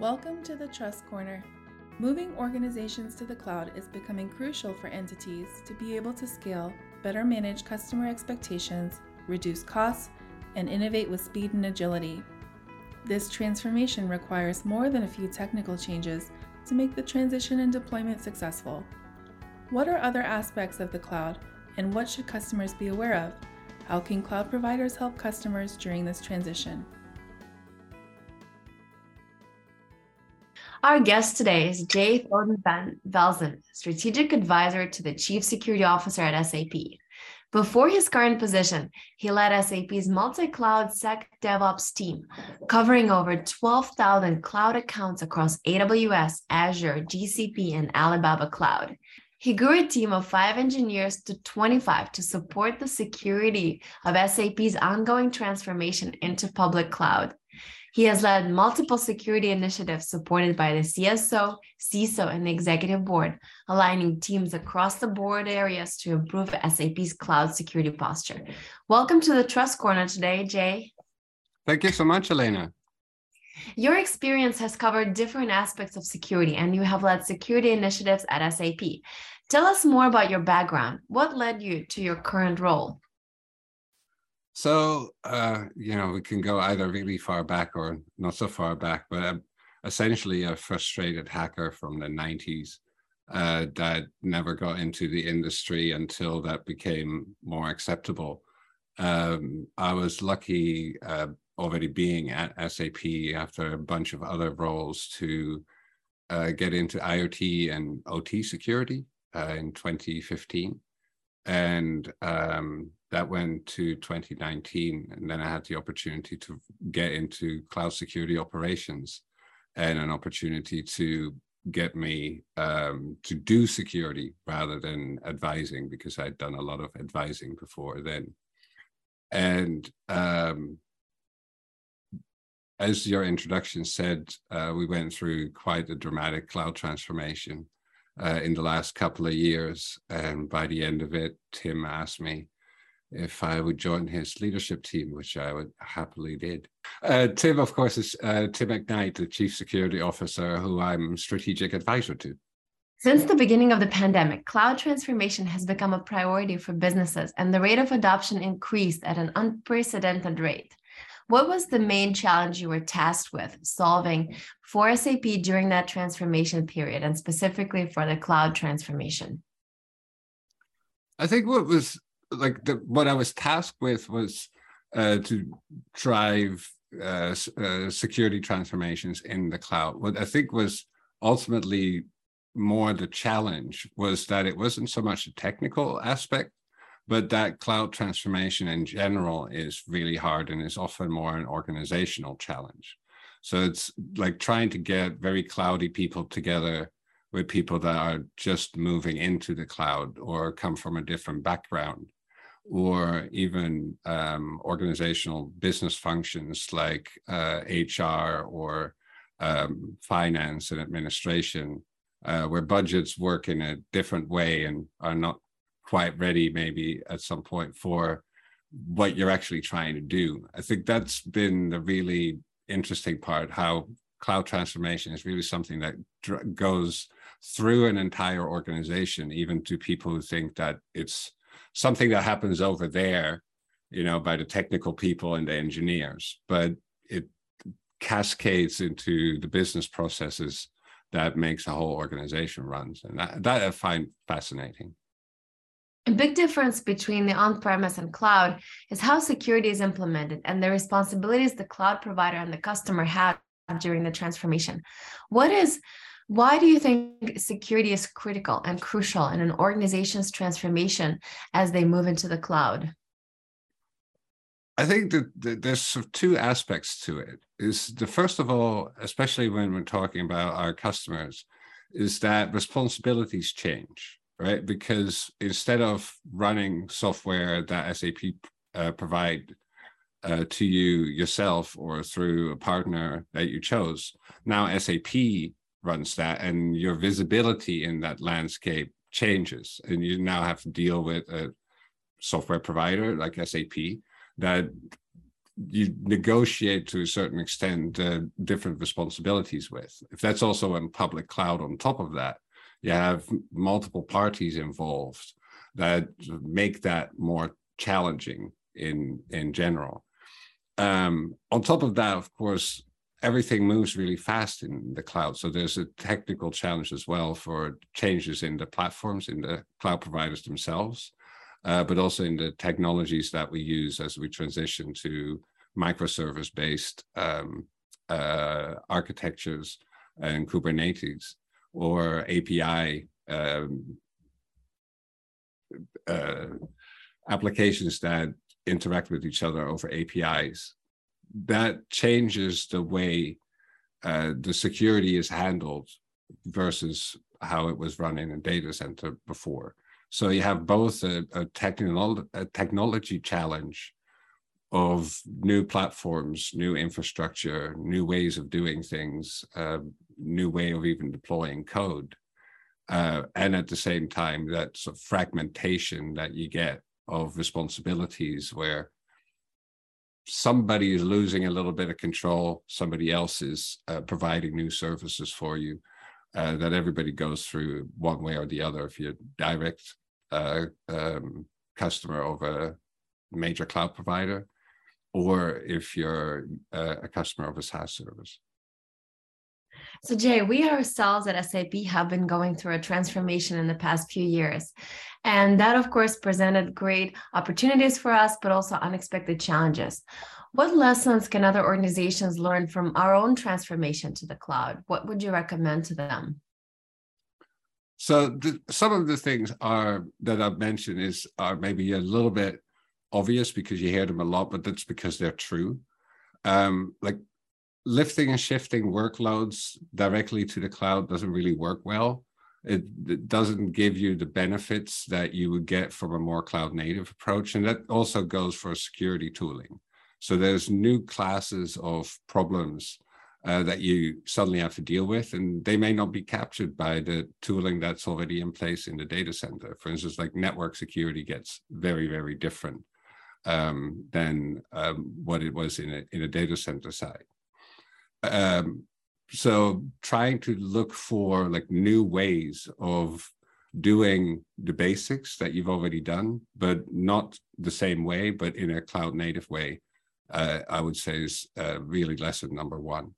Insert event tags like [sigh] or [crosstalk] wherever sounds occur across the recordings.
Welcome to the Trust Corner. Moving organizations to the cloud is becoming crucial for entities to be able to scale, better manage customer expectations, reduce costs, and innovate with speed and agility. This transformation requires more than a few technical changes to make the transition and deployment successful. What are other aspects of the cloud, and what should customers be aware of? How can cloud providers help customers during this transition? Our guest today is Jay Van Velzen, Strategic Advisor to the Chief Security Officer at SAP. Before his current position, he led SAP's multi cloud Sec DevOps team, covering over 12,000 cloud accounts across AWS, Azure, GCP, and Alibaba Cloud. He grew a team of five engineers to 25 to support the security of SAP's ongoing transformation into public cloud. He has led multiple security initiatives supported by the CSO, CISO, and the executive board, aligning teams across the board areas to improve SAP's cloud security posture. Welcome to the Trust Corner today, Jay. Thank you so much, Elena. Your experience has covered different aspects of security, and you have led security initiatives at SAP. Tell us more about your background. What led you to your current role? So, uh, you know, we can go either really far back or not so far back, but I'm essentially a frustrated hacker from the 90s uh, that never got into the industry until that became more acceptable. Um, I was lucky uh, already being at SAP after a bunch of other roles to uh, get into IoT and OT security uh, in 2015. And um, that went to 2019 and then i had the opportunity to get into cloud security operations and an opportunity to get me um, to do security rather than advising because i'd done a lot of advising before then. And um, as your introduction said uh, we went through quite a dramatic cloud transformation uh, in the last couple of years and by the end of it tim asked me if I would join his leadership team, which I would happily did. Uh, Tim, of course, is uh, Tim McKnight, the Chief Security Officer, who I'm strategic advisor to. Since the beginning of the pandemic, cloud transformation has become a priority for businesses, and the rate of adoption increased at an unprecedented rate. What was the main challenge you were tasked with solving for SAP during that transformation period, and specifically for the cloud transformation? I think what was like the, what I was tasked with was uh, to drive uh, uh, security transformations in the cloud. What I think was ultimately more the challenge was that it wasn't so much a technical aspect, but that cloud transformation in general is really hard and is often more an organizational challenge. So it's like trying to get very cloudy people together with people that are just moving into the cloud or come from a different background or even um, organizational business functions like uh, HR or um, finance and administration, uh, where budgets work in a different way and are not quite ready, maybe at some point, for what you're actually trying to do. I think that's been the really interesting part how cloud transformation is really something that dr- goes through an entire organization, even to people who think that it's something that happens over there, you know, by the technical people and the engineers, but it cascades into the business processes that makes a whole organization runs. And that, that I find fascinating. A big difference between the on premise and cloud is how security is implemented and the responsibilities the cloud provider and the customer have during the transformation. What is why do you think security is critical and crucial in an organization's transformation as they move into the cloud? I think that, there's sort of two aspects to it. Is the first of all, especially when we're talking about our customers, is that responsibilities change, right? Because instead of running software that SAP uh, provide uh, to you yourself or through a partner that you chose, now SAP runs that and your visibility in that landscape changes and you now have to deal with a software provider like sap that you negotiate to a certain extent uh, different responsibilities with. If that's also in public cloud on top of that, you have multiple parties involved that make that more challenging in in general. Um, on top of that, of course, everything moves really fast in the cloud. So there's a technical challenge as well for changes in the platforms, in the cloud providers themselves, uh, but also in the technologies that we use as we transition to microservice based um, uh, architectures and Kubernetes or API um, uh, applications that interact with each other over APIs. That changes the way uh, the security is handled versus how it was run in a data center before. So you have both a, a, technolo- a technology challenge of new platforms, new infrastructure, new ways of doing things, uh, new way of even deploying code. Uh, and at the same time, that sort of fragmentation that you get of responsibilities where somebody is losing a little bit of control, somebody else is uh, providing new services for you, uh, that everybody goes through one way or the other. If you're direct uh, um, customer of a major cloud provider, or if you're uh, a customer of a SaaS service. So, Jay, we ourselves at SAP have been going through a transformation in the past few years. And that, of course, presented great opportunities for us, but also unexpected challenges. What lessons can other organizations learn from our own transformation to the cloud? What would you recommend to them? So, the, some of the things are that I've mentioned is are maybe a little bit obvious because you hear them a lot, but that's because they're true. Um, like lifting and shifting workloads directly to the cloud doesn't really work well. It, it, doesn't give you the benefits that you would get from a more cloud native approach. And that also goes for security tooling. So there's new classes of problems uh, that you suddenly have to deal with, and they may not be captured by the tooling that's already in place in the data center. For instance, like network security gets very, very different um, than um, what it was in a, in a data center side. Um, so trying to look for like new ways of doing the basics that you've already done, but not the same way, but in a cloud native way, uh, I would say is uh, really lesson number one.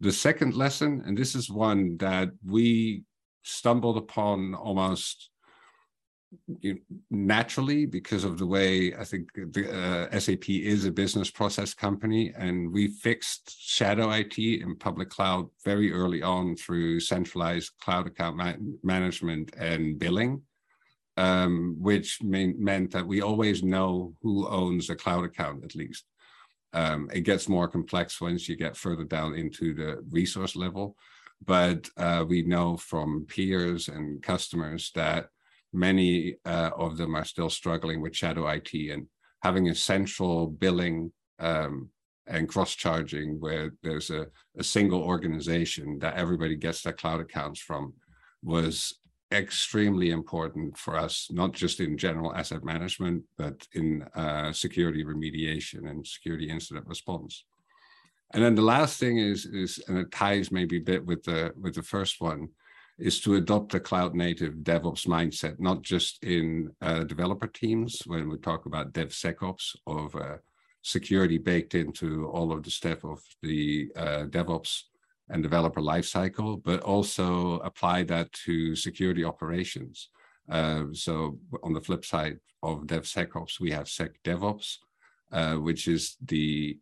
The second lesson, and this is one that we stumbled upon almost naturally because of the way I think the uh, SAP is a business process company, and we fixed shadow IT in public cloud very early on through centralized cloud account ma- management and billing, um, which mean, meant that we always know who owns a cloud account at least. Um, it gets more complex once you get further down into the resource level, but uh, we know from peers and customers that many uh, of them are still struggling with shadow IT and having a central billing um, and cross charging where there's a, a, single organization that everybody gets their cloud accounts from was extremely important for us, not just in general asset management, but in uh, security remediation and security incident response. And then the last thing is, is and it ties maybe a bit with the with the first one, is to adopt a cloud native DevOps mindset, not just in uh, developer teams when we talk about DevSecOps of uh, security baked into all of the step of the uh, DevOps and developer lifecycle, but also apply that to security operations. Uh, so on the flip side of DevSecOps, we have SecDevOps, uh, which is the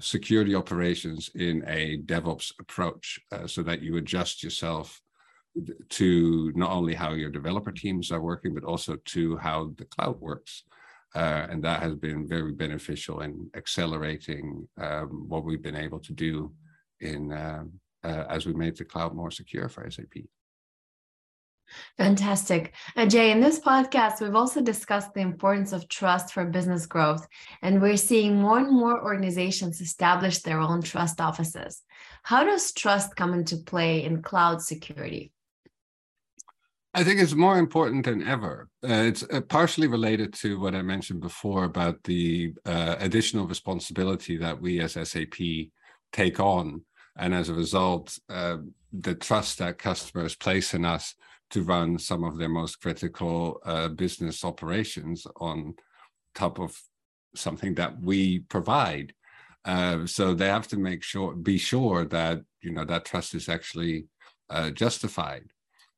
security operations in a DevOps approach uh, so that you adjust yourself to not only how your developer teams are working, but also to how the cloud works. Uh, and that has been very beneficial in accelerating um, what we've been able to do in um, uh, as we made the cloud more secure for SAP. Fantastic. Uh, Jay, in this podcast, we've also discussed the importance of trust for business growth, and we're seeing more and more organizations establish their own trust offices. How does trust come into play in cloud security? I think it's more important than ever. Uh, it's uh, partially related to what I mentioned before about the uh, additional responsibility that we as SAP take on. And as a result, uh, the trust that customers place in us to run some of their most critical uh, business operations on top of something that we provide. Uh, so they have to make sure, be sure that you know that trust is actually justified.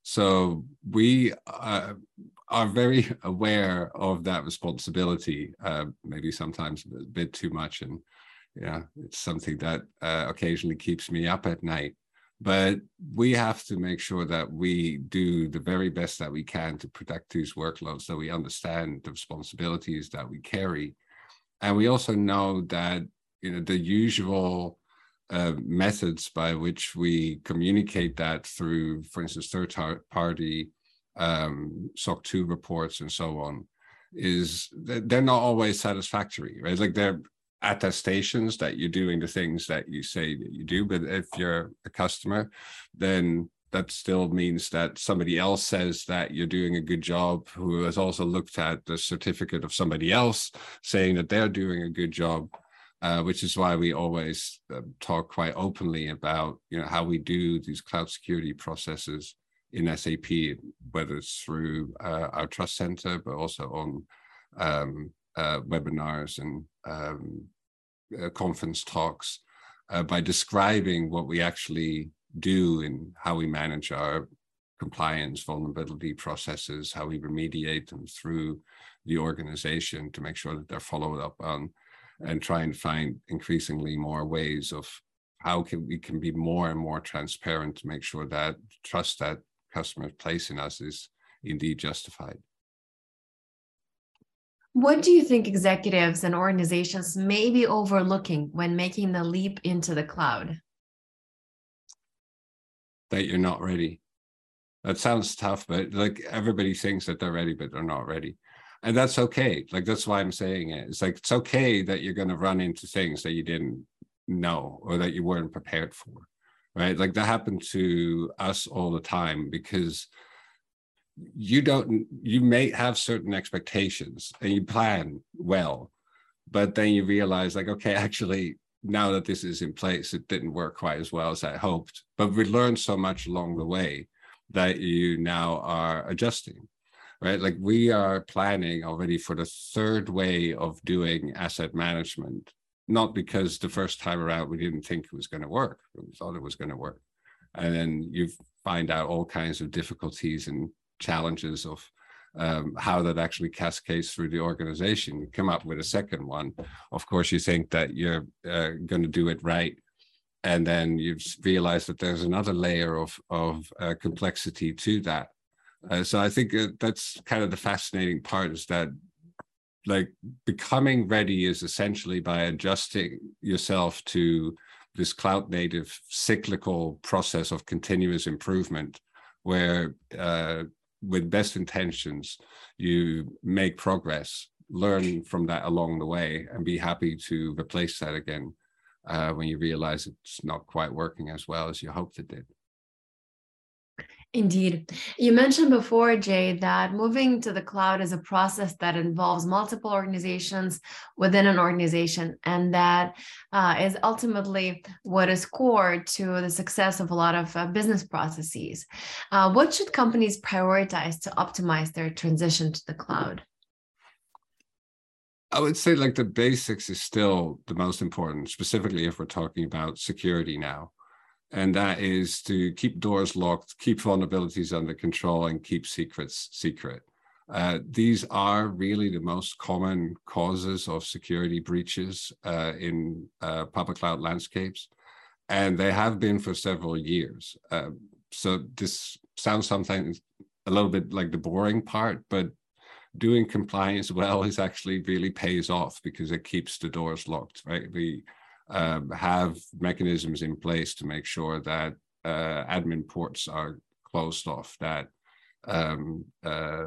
So we uh, are very [laughs] aware of that responsibility, uh, maybe sometimes a bit too much. And yeah, it's something that uh, occasionally keeps me up at night. But we have to make sure that we do the very best that we can to protect these workloads, that we understand the responsibilities that we carry. And we also know that, you know, the usual uh, methods by which we communicate that through, for instance, third party um, SOC 2 reports and so on, is they're not always satisfactory, right? Like they're attestations that you're doing the things that you say that you do. But if you're a customer, then that still means that somebody else says that you're doing a good job, who has also looked at the certificate of somebody else saying that they're doing a good job. Uh, which is why we always uh, talk quite openly about you know how we do these cloud security processes in SAP, whether it's through uh, our trust center, but also on um, uh, webinars and um, uh, conference talks by describing what we actually do and how we manage our compliance vulnerability processes, how we remediate them through the organization to make sure that they're followed up on and try and find increasingly more ways of how can we can be more and more transparent to make sure that trust that customers place in us is indeed justified. What do you think executives and organizations may be overlooking when making the leap into the cloud? That you're not ready. That sounds tough, but like everybody thinks that they're ready, but they're not ready and that's okay. Like that's why i'm saying it. It's like it's okay that you're going to run into things that you didn't know or that you weren't prepared for right? Like that happened to us all the time because you don't you may have certain expectations and you plan well but then you realize like okay [laughs] actually now that this is in place it didn't work quite as well as i hoped. But we learned so much along the way that you now are adjusting right? Like we are planning already for the third way of doing asset management, not because the first time around we didn't think it was going to work, we thought it was going to work. And then you find out all kinds of difficulties and challenges of um, how that actually cascades through the organization. You come up with a second one. Of course, you think that you're uh, going to do it right. And then you realize that there's another layer of, of uh, complexity to that uh, so I think uh, that's kind of the fascinating part is that like becoming ready is essentially by adjusting yourself to this cloud native cyclical process of continuous improvement where uh, with best intentions you make progress learn from that along the way and be happy to replace that again uh, when you realize it's not quite working as well as you hoped it did Indeed. You mentioned before, Jay, that moving to the cloud is a process that involves multiple organizations within an organization, and that uh, is ultimately what is core to the success of a lot of uh, business processes. Uh, what should companies prioritize to optimize their transition to the cloud? I would say, like, the basics is still the most important, specifically if we're talking about security now and that is to keep doors locked, keep vulnerabilities under control, and keep secrets secret. Uh, these are really the most common causes of security breaches uh, in uh, public cloud landscapes, and they have been for several years. Uh, so this sounds sometimes a little bit like the boring part, but doing compliance [laughs] well is actually really pays off because it keeps the doors locked, right? We um, have mechanisms in place to make sure that uh, admin ports are closed off, that um, uh,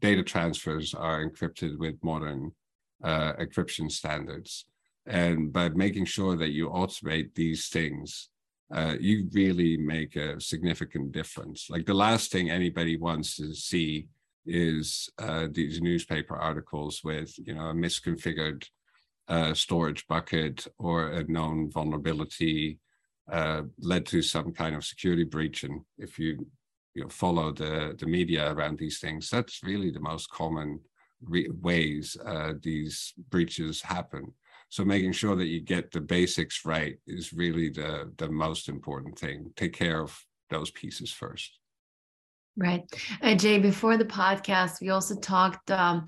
data transfers are encrypted with modern uh, encryption standards. And by making sure that you automate these things, uh, you really make a significant difference. Like the last thing anybody wants to see is uh, these newspaper articles with you know a misconfigured uh, storage bucket or a known vulnerability uh, led to some kind of security breach. And if you you know follow the the media around these things, that's really the most common ways uh, these breaches happen. So making sure that you get the basics right is really the the most important thing. Take care of those pieces first. Right. Uh, Jay, before the podcast, we also talked um,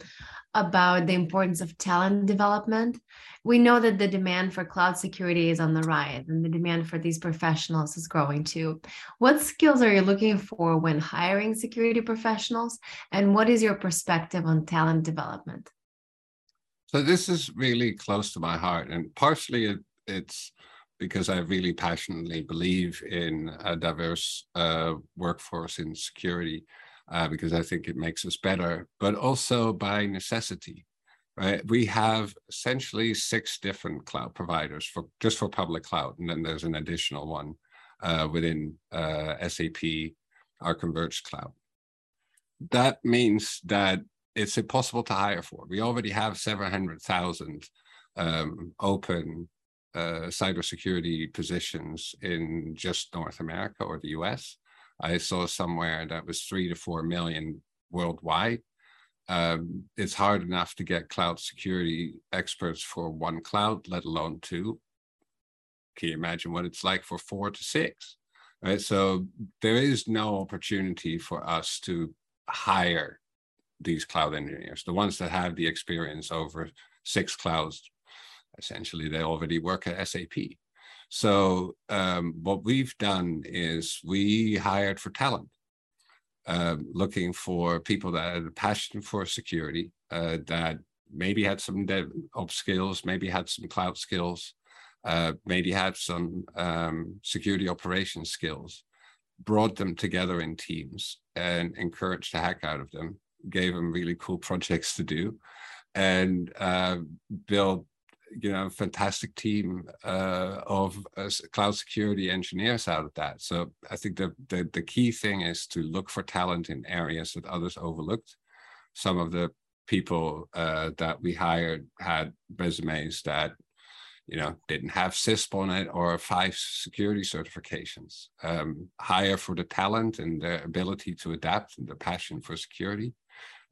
about the importance of talent development. We know that the demand for cloud security is on the rise and the demand for these professionals is growing too. What skills are you looking for when hiring security professionals? And what is your perspective on talent development? So, this is really close to my heart, and partially it, it's because I really passionately believe in a diverse uh, workforce in security, uh, because I think it makes us better, but also by necessity. Right, we have essentially six different cloud providers for just for public cloud, and then there's an additional one uh, within uh, SAP, our converged cloud. That means that it's impossible to hire for. We already have 700,000 um, open uh, cybersecurity positions in just North America or the US. I saw somewhere that was three to four million worldwide. Um, it's hard enough to get cloud security experts for one cloud, let alone two. Can you imagine what it's like for four to six? Right. So there is no opportunity for us to hire these cloud engineers, the ones that have the experience over six clouds essentially they already work at SAP. So um, what we've done is we hired for talent, uh, looking for people that had a passion for security, uh, that maybe had some DevOps skills, maybe had some cloud skills, uh, maybe had some um, security operations skills, brought them together in teams and encouraged the heck out of them, gave them really cool projects to do, and uh, built you know fantastic team uh, of uh, cloud security engineers out of that. So I think the, the the key thing is to look for talent in areas that others overlooked. Some of the people uh, that we hired had resumes that you know didn't have CISSP on it or five security certifications. Um, hire for the talent and the ability to adapt and the passion for security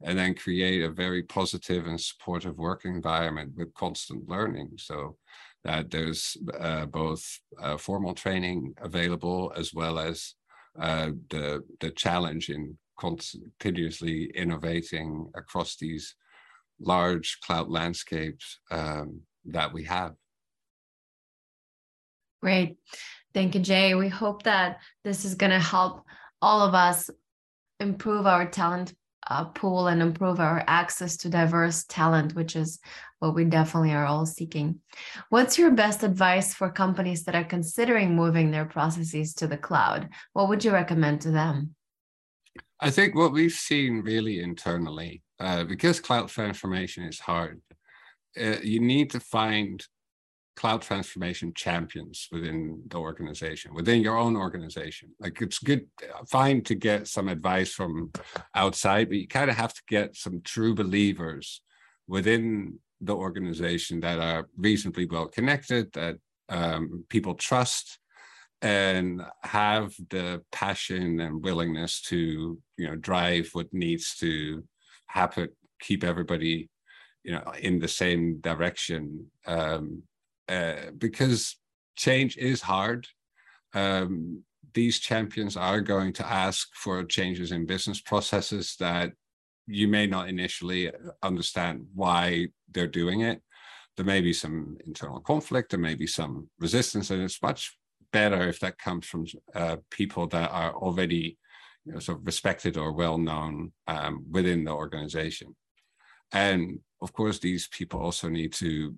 and then create a very positive and supportive work environment with constant learning. So that there's uh, both uh, formal training available as well as uh, the the challenge in continuously innovating across these large cloud landscapes um, that we have. Great. Thank you, Jay. We hope that this is going to help all of us improve our talent uh, pool and improve our access to diverse talent, which is what we definitely are all seeking. What's your best advice for companies that are considering moving their processes to the cloud? What would you recommend to them? I think what we've seen really internally, uh, because cloud transformation is hard, uh, you need to find cloud transformation champions within the organization, within your own organization. Like it's good, fine to get some advice from outside, but you kind of have to get some true believers within the organization that are reasonably well connected, that um, people trust, and have the passion and willingness to, you know, drive what needs to happen, keep everybody, you know, in the same direction. Um, uh, because change is hard. Um, these champions are going to ask for changes in business processes that you may not initially understand why they're doing it. There may be some internal conflict, there may be some resistance, and it's much better if that comes from uh, people that are already you know, sort of respected or well known um, within the organization. And of course, these people also need to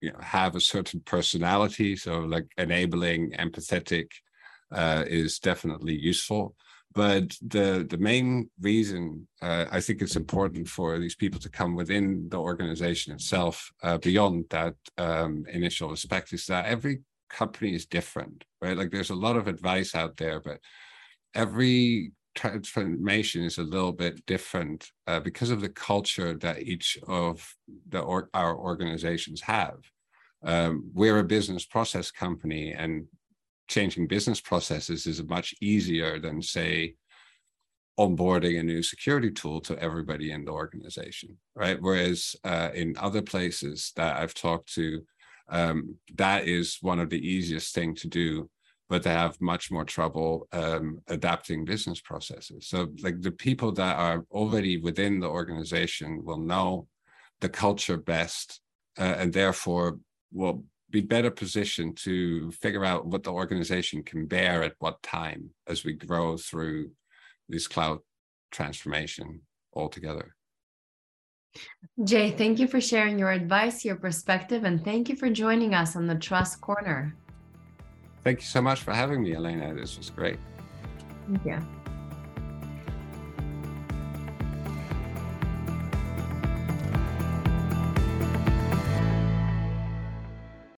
you know have a certain personality so like enabling empathetic uh, is definitely useful but the the main reason uh, I think it's important for these people to come within the organization itself uh, beyond that um, initial respect is that every company is different, right? Like there's a lot of advice out there, but every transformation is a little bit different uh, because of the culture that each of the or, our organizations have. Um, we're a business process company, and changing business processes is much easier than, say, onboarding a new security tool to everybody in the organization, right? Whereas uh, in other places that I've talked to, um, that is one of the easiest thing to do, but they have much more trouble um, adapting business processes. So, like the people that are already within the organization will know the culture best, uh, and therefore will be better positioned to figure out what the organization can bear at what time as we grow through this cloud transformation altogether. Jay, thank you for sharing your advice, your perspective, and thank you for joining us on the Trust Corner. Thank you so much for having me, Elena. This was great. Thank you.